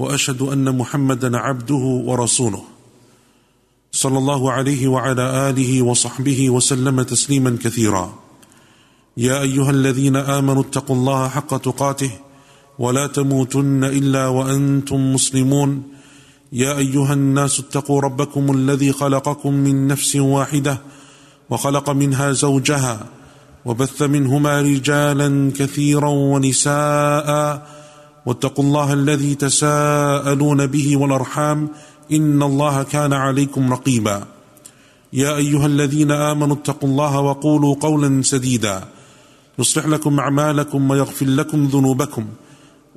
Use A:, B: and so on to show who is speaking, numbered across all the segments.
A: وأشهد أن محمدا عبده ورسوله. صلى الله عليه وعلى آله وصحبه وسلم تسليما كثيرا. يا أيها الذين آمنوا اتقوا الله حق تقاته ولا تموتن إلا وأنتم مسلمون. يا أيها الناس اتقوا ربكم الذي خلقكم من نفس واحدة وخلق منها زوجها وبث منهما رجالا كثيرا ونساء. واتقوا الله الذي تساءلون به والأرحام إن الله كان عليكم رقيبا. يا أيها الذين آمنوا اتقوا الله وقولوا قولا سديدا. يصلح لكم أعمالكم ويغفر لكم ذنوبكم.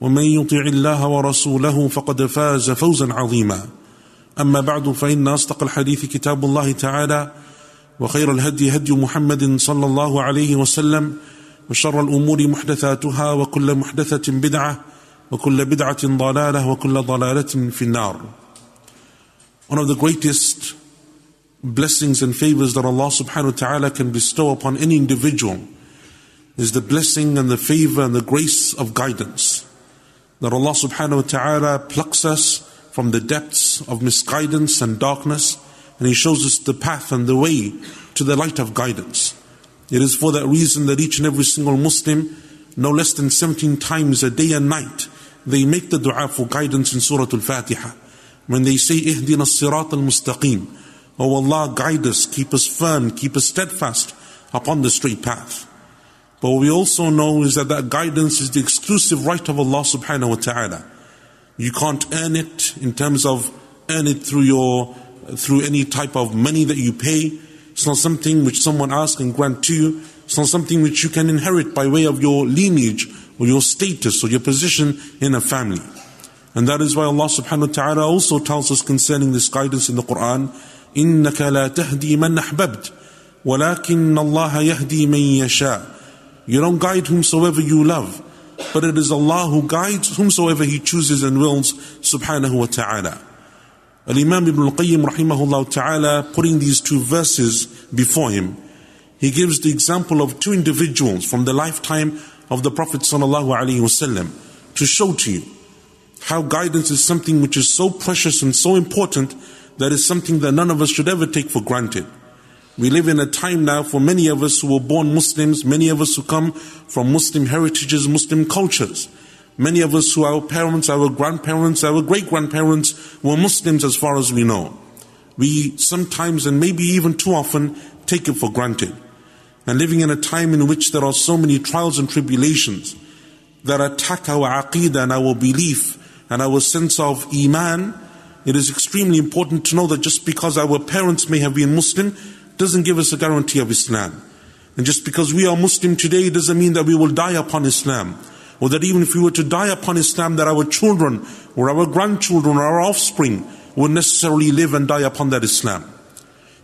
A: ومن يطع الله ورسوله فقد فاز فوزا عظيما. أما بعد فإن أصدق الحديث كتاب الله تعالى وخير الهدي هدي محمد صلى الله عليه وسلم وشر الأمور محدثاتها وكل محدثة بدعة وكل بدعة ضلالة وكل ضلالة في النار One of the greatest blessings and favors that Allah subhanahu wa ta'ala can bestow upon any individual is the blessing and the favor and the grace of guidance. That Allah subhanahu wa ta'ala plucks us from the depths of misguidance and darkness and He shows us the path and the way to the light of guidance. It is for that reason that each and every single Muslim, no less than 17 times a day and night, they make the dua for guidance in Surah Al-Fatiha. When they say, Ihdina sirat al-mustaqim, Oh Allah, guide us, keep us firm, keep us steadfast upon the straight path. But what we also know is that that guidance is the exclusive right of Allah subhanahu wa ta'ala. You can't earn it in terms of earn it through your through any type of money that you pay. It's not something which someone asks and grant to you. It's not something which you can inherit by way of your lineage or your status or your position in a family. And that is why Allah subhanahu wa ta'ala also tells us concerning this guidance in the Quran, إِنَّكَ لَا تَهْدِي مَنْ أَحْبَبْتَ وَلَكِنَّ اللَّهَ يَهْدِي مَنْ يَشَاءُ You don't guide whomsoever you love, but it is Allah who guides whomsoever He chooses and wills subhanahu wa ta'ala. Al-Imam Ibn al-Qayyim rahimahullah ta'ala putting these two verses before him, he gives the example of two individuals from the lifetime of the Prophet wasallam to show to you how guidance is something which is so precious and so important that is something that none of us should ever take for granted. We live in a time now for many of us who were born Muslims, many of us who come from Muslim heritages, Muslim cultures. Many of us who our parents, our grandparents, our great grandparents were Muslims as far as we know. We sometimes and maybe even too often take it for granted. And living in a time in which there are so many trials and tribulations that attack our aqidah and our belief and our sense of iman, it is extremely important to know that just because our parents may have been Muslim doesn't give us a guarantee of Islam. And just because we are Muslim today doesn't mean that we will die upon Islam. Or that even if we were to die upon Islam, that our children or our grandchildren or our offspring will necessarily live and die upon that Islam.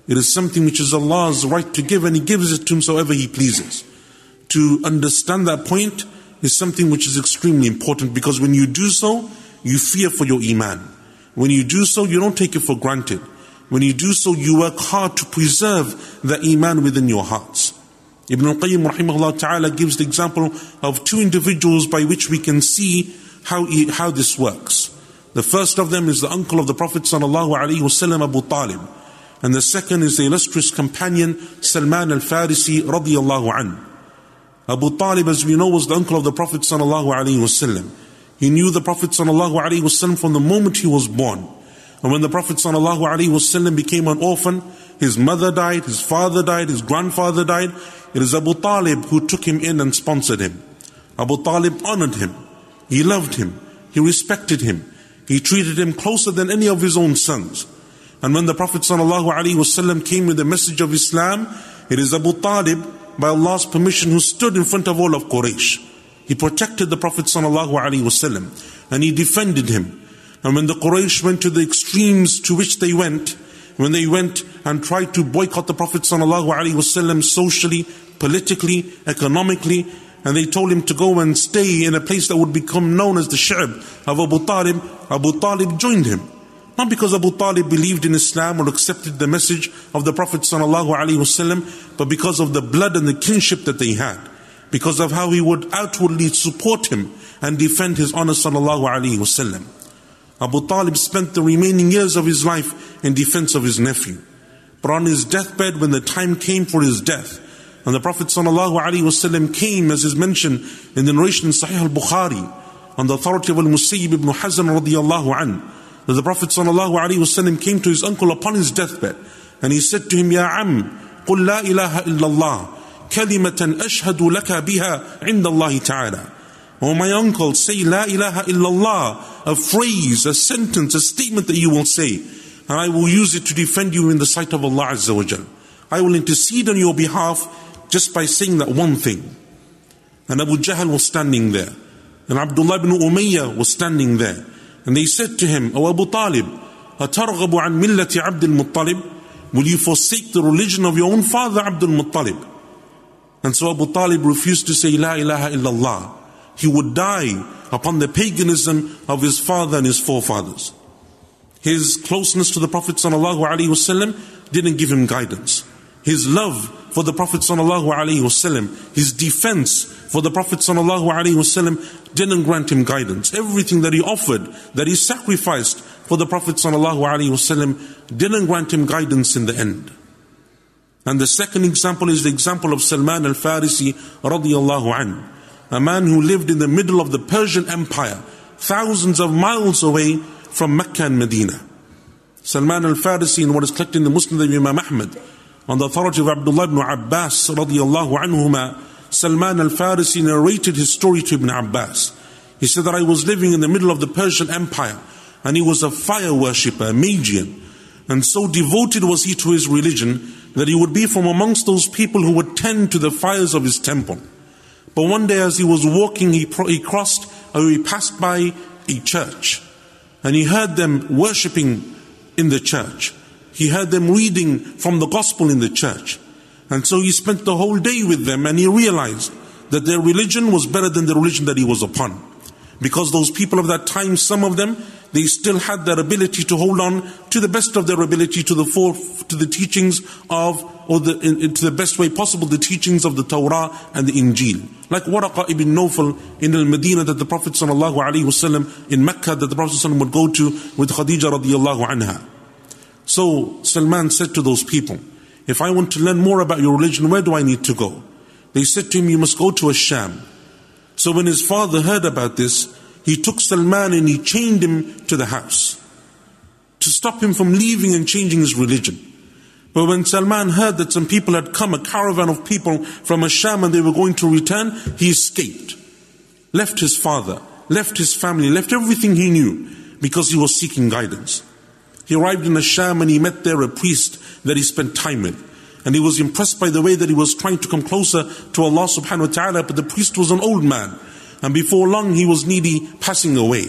A: It is something which is Allah's right to give and He gives it to whomsoever He pleases. To understand that point is something which is extremely important because when you do so, you fear for your Iman. When you do so, you don't take it for granted. When you do so, you work hard to preserve the Iman within your hearts. Ibn al-Qayyim rahimahullah ta'ala gives the example of two individuals by which we can see how, how this works. The first of them is the uncle of the Prophet sallallahu alaihi wasallam, Abu Talib. And the second is the illustrious companion Salman al-Farisi radiyallahu an. Abu Talib, as we know, was the uncle of the Prophet sallallahu alaihi wasallam. He knew the Prophet sallallahu alaihi wasallam from the moment he was born. And when the Prophet sallallahu alaihi wasallam became an orphan, his mother died, his father died, his grandfather died. It is Abu Talib who took him in and sponsored him. Abu Talib honored him. He loved him. He respected him. He treated him closer than any of his own sons. And when the Prophet ﷺ came with the message of Islam, it is Abu Talib, by Allah's permission, who stood in front of all of Quraysh. He protected the Prophet ﷺ and he defended him. And when the Quraysh went to the extremes to which they went, when they went and tried to boycott the Prophet ﷺ socially, politically, economically, and they told him to go and stay in a place that would become known as the Shi'b of Abu Talib, Abu Talib joined him. Not because Abu Talib believed in Islam or accepted the message of the Prophet ﷺ, but because of the blood and the kinship that they had. Because of how he would outwardly support him and defend his honor ﷺ. Abu Talib spent the remaining years of his life in defense of his nephew. But on his deathbed, when the time came for his death, and the Prophet ﷺ came, as is mentioned in the narration in Sahih al-Bukhari, on the authority of Al-Musayyib ibn Hazan radiallahu an, that the Prophet ﷺ came to his uncle upon his deathbed, and he said to him, Ya Am, قل لا إله إلا الله كلمة أشهد لك بها عند الله تعالى Oh my uncle, say La ilaha illallah, a phrase, a sentence, a statement that you will say, and I will use it to defend you in the sight of Allah Azza wa Jal. I will intercede on your behalf just by saying that one thing. And Abu Jahl was standing there. And Abdullah ibn Umayyah was standing there. And they said to him, O Abu Talib, أترغب عن ملة عبد المطلب? Will you forsake the religion of your own father Abdul Muttalib? And so Abu Talib refused to say La ilaha illallah. He would die upon the paganism of his father and his forefathers. His closeness to the Prophet ﷺ didn't give him guidance. His love for the Prophet ﷺ, his defense for the Prophet ﷺ didn't grant him guidance. Everything that he offered, that he sacrificed for the Prophet ﷺ didn't grant him guidance in the end. And the second example is the example of Salman al-Farisi a man who lived in the middle of the Persian Empire, thousands of miles away from Mecca and Medina. Salman al-Farisi in what is collected in the Musnad of Imam Ahmad, on the authority of Abdullah ibn Abbas radiallahu anhuma, Salman al-Farisi narrated his story to Ibn Abbas. He said that I was living in the middle of the Persian Empire, and he was a fire worshipper, a Magian. And so devoted was he to his religion that he would be from amongst those people who would tend to the fires of his temple. But one day as he was walking, he, pro- he crossed or he passed by a church and he heard them worshipping in the church. He heard them reading from the gospel in the church. And so he spent the whole day with them and he realized that their religion was better than the religion that he was upon. Because those people of that time, some of them, they still had their ability to hold on to the best of their ability to the four, to the teachings of, or the, in, to the best way possible, the teachings of the Torah and the Injil. Like Waraqa ibn Nawfal in Al Medina that the Prophet ﷺ in Mecca that the Prophet ﷺ would go to with Khadija radiallahu anha. So Salman said to those people, if I want to learn more about your religion, where do I need to go? They said to him, you must go to Asham. So when his father heard about this, he took Salman and he chained him to the house to stop him from leaving and changing his religion. But when Salman heard that some people had come, a caravan of people from Asham and they were going to return, he escaped. Left his father, left his family, left everything he knew because he was seeking guidance. He arrived in Asham and he met there a priest that he spent time with. And he was impressed by the way that he was trying to come closer to Allah subhanahu wa ta'ala, but the priest was an old man. And before long he was nearly passing away.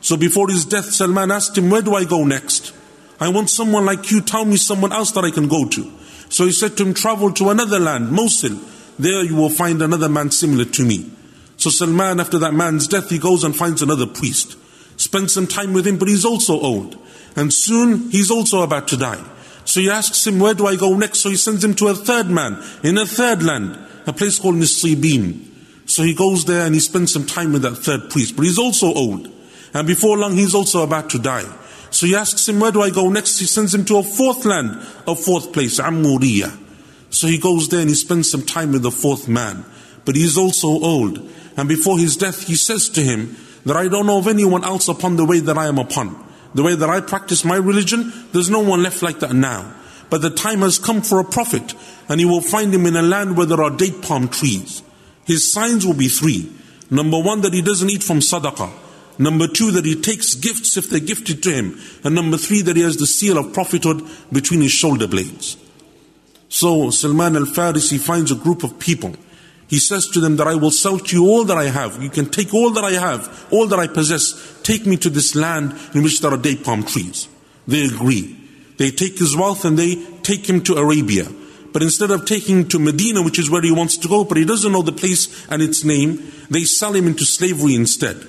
A: So before his death, Salman asked him, Where do I go next? I want someone like you, tell me someone else that I can go to. So he said to him, Travel to another land, Mosul. There you will find another man similar to me. So Salman, after that man's death, he goes and finds another priest. Spends some time with him, but he's also old. And soon he's also about to die. So he asks him, Where do I go next? So he sends him to a third man in a third land, a place called Nisibin. So he goes there and he spends some time with that third priest. But he's also old. And before long, he's also about to die. So he asks him, Where do I go next? He sends him to a fourth land, a fourth place, Amuriya. So he goes there and he spends some time with the fourth man. But he's also old. And before his death, he says to him that I don't know of anyone else upon the way that I am upon the way that I practice my religion, there's no one left like that now. But the time has come for a prophet, and you will find him in a land where there are date palm trees. His signs will be three. Number one, that he doesn't eat from sadaqah. Number two, that he takes gifts if they're gifted to him. And number three, that he has the seal of prophethood between his shoulder blades. So Salman al Farisi finds a group of people He says to them that I will sell to you all that I have. You can take all that I have, all that I possess. Take me to this land in which there are date palm trees. They agree. They take his wealth and they take him to Arabia. But instead of taking him to Medina, which is where he wants to go, but he doesn't know the place and its name, they sell him into slavery instead.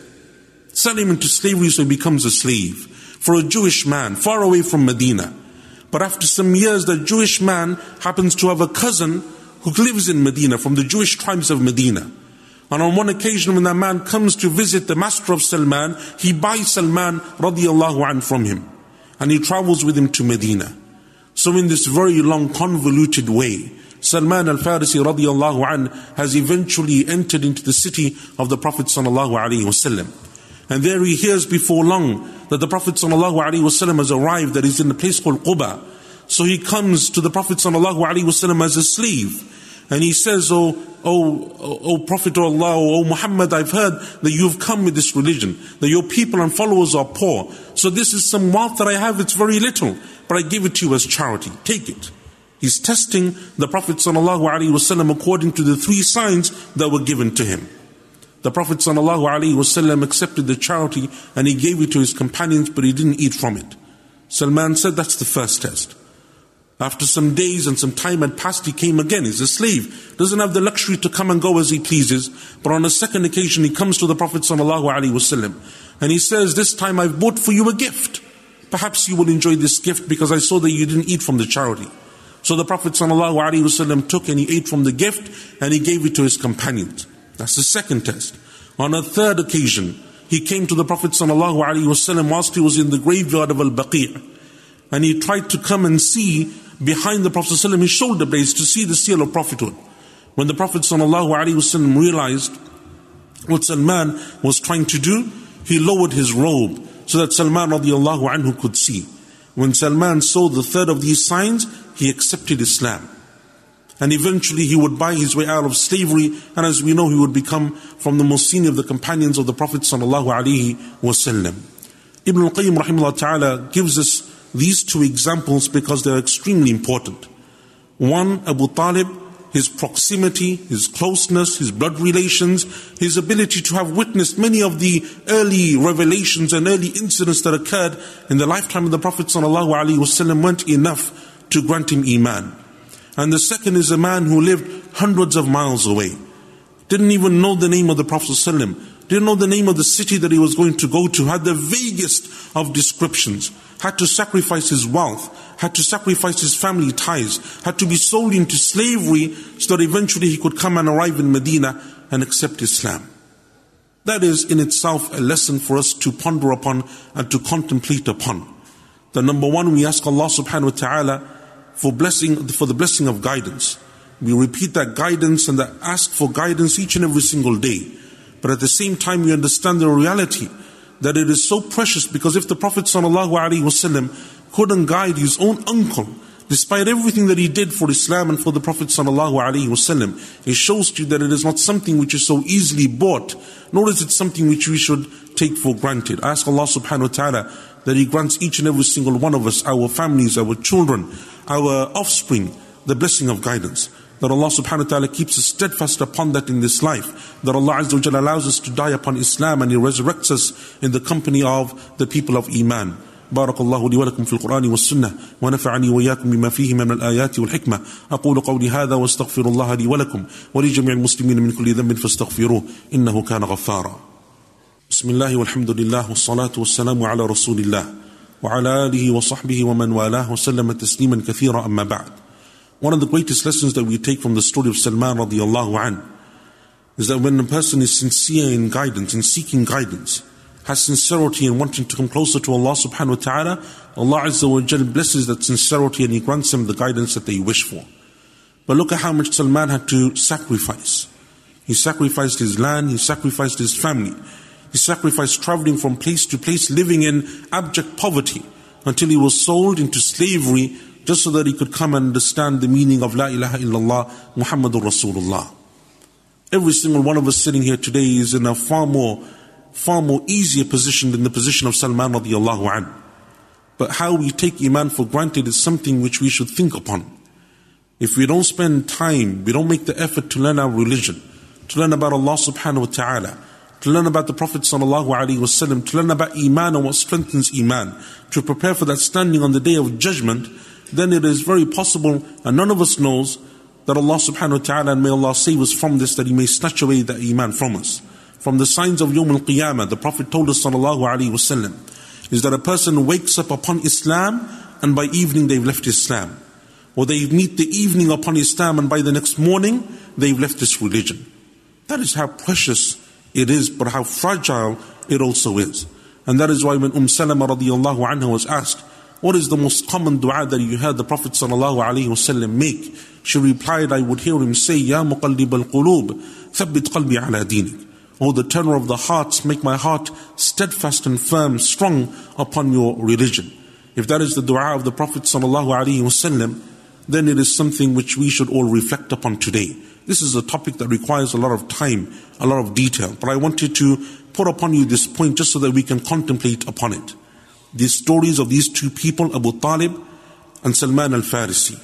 A: Sell him into slavery so he becomes a slave for a Jewish man far away from Medina. But after some years, that Jewish man happens to have a cousin who lives in Medina from the Jewish tribes of Medina. And on one occasion, when that man comes to visit the master of Salman, he buys Salman radiallahu an from him. And he travels with him to Medina. So in this very long convoluted way, Salman al-Farisi radiallahu an has eventually entered into the city of the Prophet sallallahu alaihi wasallam. And there he hears before long that the Prophet ﷺ has arrived, that he's in a place called Quba. So he comes to the Prophet ﷺ as a slave. And he says, oh, oh, oh, oh Prophet of Allah, oh Muhammad, I've heard that you've come with this religion, that your people and followers are poor. So this is some wealth that I have, it's very little, but I give it to you as charity. Take it. He's testing the Prophet ﷺ according to the three signs that were given to him. The Prophet ﷺ accepted the charity and he gave it to his companions, but he didn't eat from it. Salman said that's the first test. After some days and some time had passed, he came again. He's a slave. Doesn't have the luxury to come and go as he pleases. But on a second occasion, he comes to the Prophet ﷺ and he says, This time I've bought for you a gift. Perhaps you will enjoy this gift because I saw that you didn't eat from the charity. So the Prophet ﷺ took and he ate from the gift and he gave it to his companions. That's the second test. On a third occasion, he came to the Prophet ﷺ whilst he was in the graveyard of Al Baqi and he tried to come and see behind the Prophet ﷺ his shoulder blades to see the seal of prophethood. When the Prophet ﷺ realized what Salman was trying to do, he lowered his robe so that Salman anhu could see. When Salman saw the third of these signs, he accepted Islam and eventually he would buy his way out of slavery, and as we know, he would become from the most senior of the companions of the Prophet sallallahu alaihi wasallam. Ibn al-Qayyim rahimahullah ta'ala gives us these two examples because they're extremely important. One, Abu Talib, his proximity, his closeness, his blood relations, his ability to have witnessed many of the early revelations and early incidents that occurred in the lifetime of the Prophet wasallam weren't enough to grant him iman. And the second is a man who lived hundreds of miles away. Didn't even know the name of the Prophet ﷺ. Didn't know the name of the city that he was going to go to. Had the vaguest of descriptions. Had to sacrifice his wealth. Had to sacrifice his family ties. Had to be sold into slavery so that eventually he could come and arrive in Medina and accept Islam. That is in itself a lesson for us to ponder upon and to contemplate upon. The number one, we ask Allah subhanahu wa ta'ala for blessing for the blessing of guidance. We repeat that guidance and that ask for guidance each and every single day. But at the same time, we understand the reality that it is so precious because if the Prophet ﷺ couldn't guide his own uncle, despite everything that he did for Islam and for the Prophet ﷺ, it shows to you that it is not something which is so easily bought, nor is it something which we should take for granted. I ask Allah subhanahu wa ta'ala that He grants each and every single one of us, our families, our children, our offspring, the blessing of guidance. That Allah subhanahu wa ta'ala keeps us steadfast upon that in this life. That Allah Azza wa allows us to die upon Islam and He resurrects us in the company of the people of Iman. بارك الله لي ولكم في القرآن والسنة ونفعني وإياكم بما فيه من الآيات والحكمة أقول قولي هذا واستغفر الله لي ولكم ولجميع المسلمين من كل ذنب فاستغفروه إنه كان غفارا بسم الله والحمد لله والصلاة والسلام على رسول الله وعلى آله وصحبه ومن والاه وسلم تسليما كثيرا أما بعد One of the greatest lessons that we take from the story of Salman radiallahu an is that when a person is sincere in guidance, in seeking guidance, has sincerity in wanting to come closer to Allah subhanahu wa ta'ala, Allah Azza wa Jal blesses that sincerity and He grants them the guidance that they wish for. But look at how much Salman had to sacrifice. He sacrificed his land, he sacrificed his family, he sacrificed traveling from place to place, living in abject poverty until he was sold into slavery just so that he could come and understand the meaning of La ilaha illallah Muhammadur Rasulullah. Every single one of us sitting here today is in a far more, far more easier position than the position of Salman radiallahu an. But how we take Iman for granted is something which we should think upon. if we don't spend time, we don't make the effort to learn our religion, to learn about Allah subhanahu wa ta'ala, to learn about the Prophet sallallahu alaihi wasallam, to learn about Iman and what strengthens Iman, to prepare for that standing on the day of judgment, then it is very possible, and none of us knows, that Allah subhanahu wa ta'ala, and may Allah save us from this, that He may snatch away that Iman from us. From the signs of Yawm al-Qiyamah, the Prophet told us sallallahu alaihi wasallam, is that a person wakes up upon Islam, and by evening they've left Islam or they meet the evening upon Islam and by the next morning they've left this religion. That is how precious it is, but how fragile it also is. And that is why when Umm Salama radiallahu anha was asked, what is the most common dua that you heard the Prophet wasallam make? She replied, I would hear him say, Ya muqallib al-qulub, thabbit qalbi ala dinik. O the turner of the hearts, make my heart steadfast and firm, strong upon your religion. If that is the dua of the Prophet wasallam, then it is something which we should all reflect upon today. This is a topic that requires a lot of time, a lot of detail, but I wanted to put upon you this point just so that we can contemplate upon it. These stories of these two people, Abu Talib and Salman al Farisi,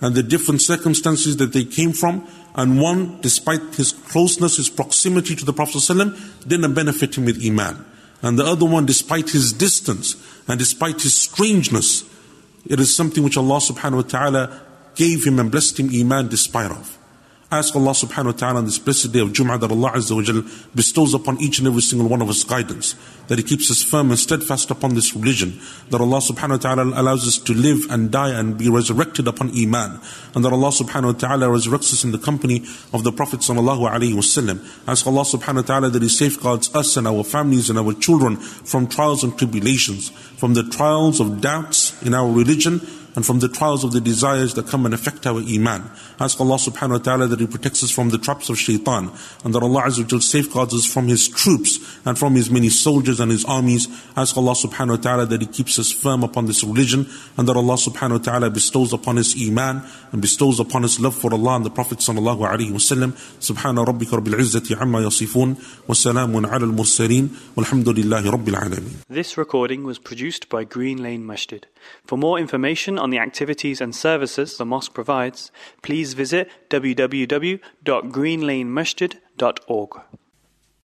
A: and the different circumstances that they came from, and one, despite his closeness, his proximity to the Prophet ﷺ, didn't benefit him with Iman. And the other one, despite his distance and despite his strangeness, it is something which Allah subhanahu wa ta'ala gave him and blessed him iman despite of. Ask Allah subhanahu wa ta'ala on this blessed day of Jum'ah that Allah Azza wa Jal bestows upon each and every single one of us guidance, that He keeps us firm and steadfast upon this religion, that Allah subhanahu wa ta'ala allows us to live and die and be resurrected upon Iman, and that Allah subhanahu wa ta'ala resurrects us in the company of the Prophet sallallahu alayhi wasallam. Ask Allah subhanahu wa ta'ala that He safeguards us and our families and our children from trials and tribulations, from the trials of doubts in our religion, and from the trials of the desires that come and affect our iman. Ask Allah subhanahu wa ta'ala that He protects us from the traps of shaitan and that Allah Azza wa safeguards us from His troops and from His many soldiers and His armies. Ask Allah subhanahu wa ta'ala that He keeps us firm upon this religion and that Allah subhanahu wa ta'ala bestows upon us iman and bestows upon us love for Allah and the Prophet sallallahu alayhi wa sallam. Subhana rabbika rabbil izzati amma yasifun wa salamun ala al-mursaleen walhamdulillahi rabbil alameen.
B: This recording was produced by Green Lane Masjid. For more information on the activities and services the mosque provides, please visit www.greenlanemasjid.org.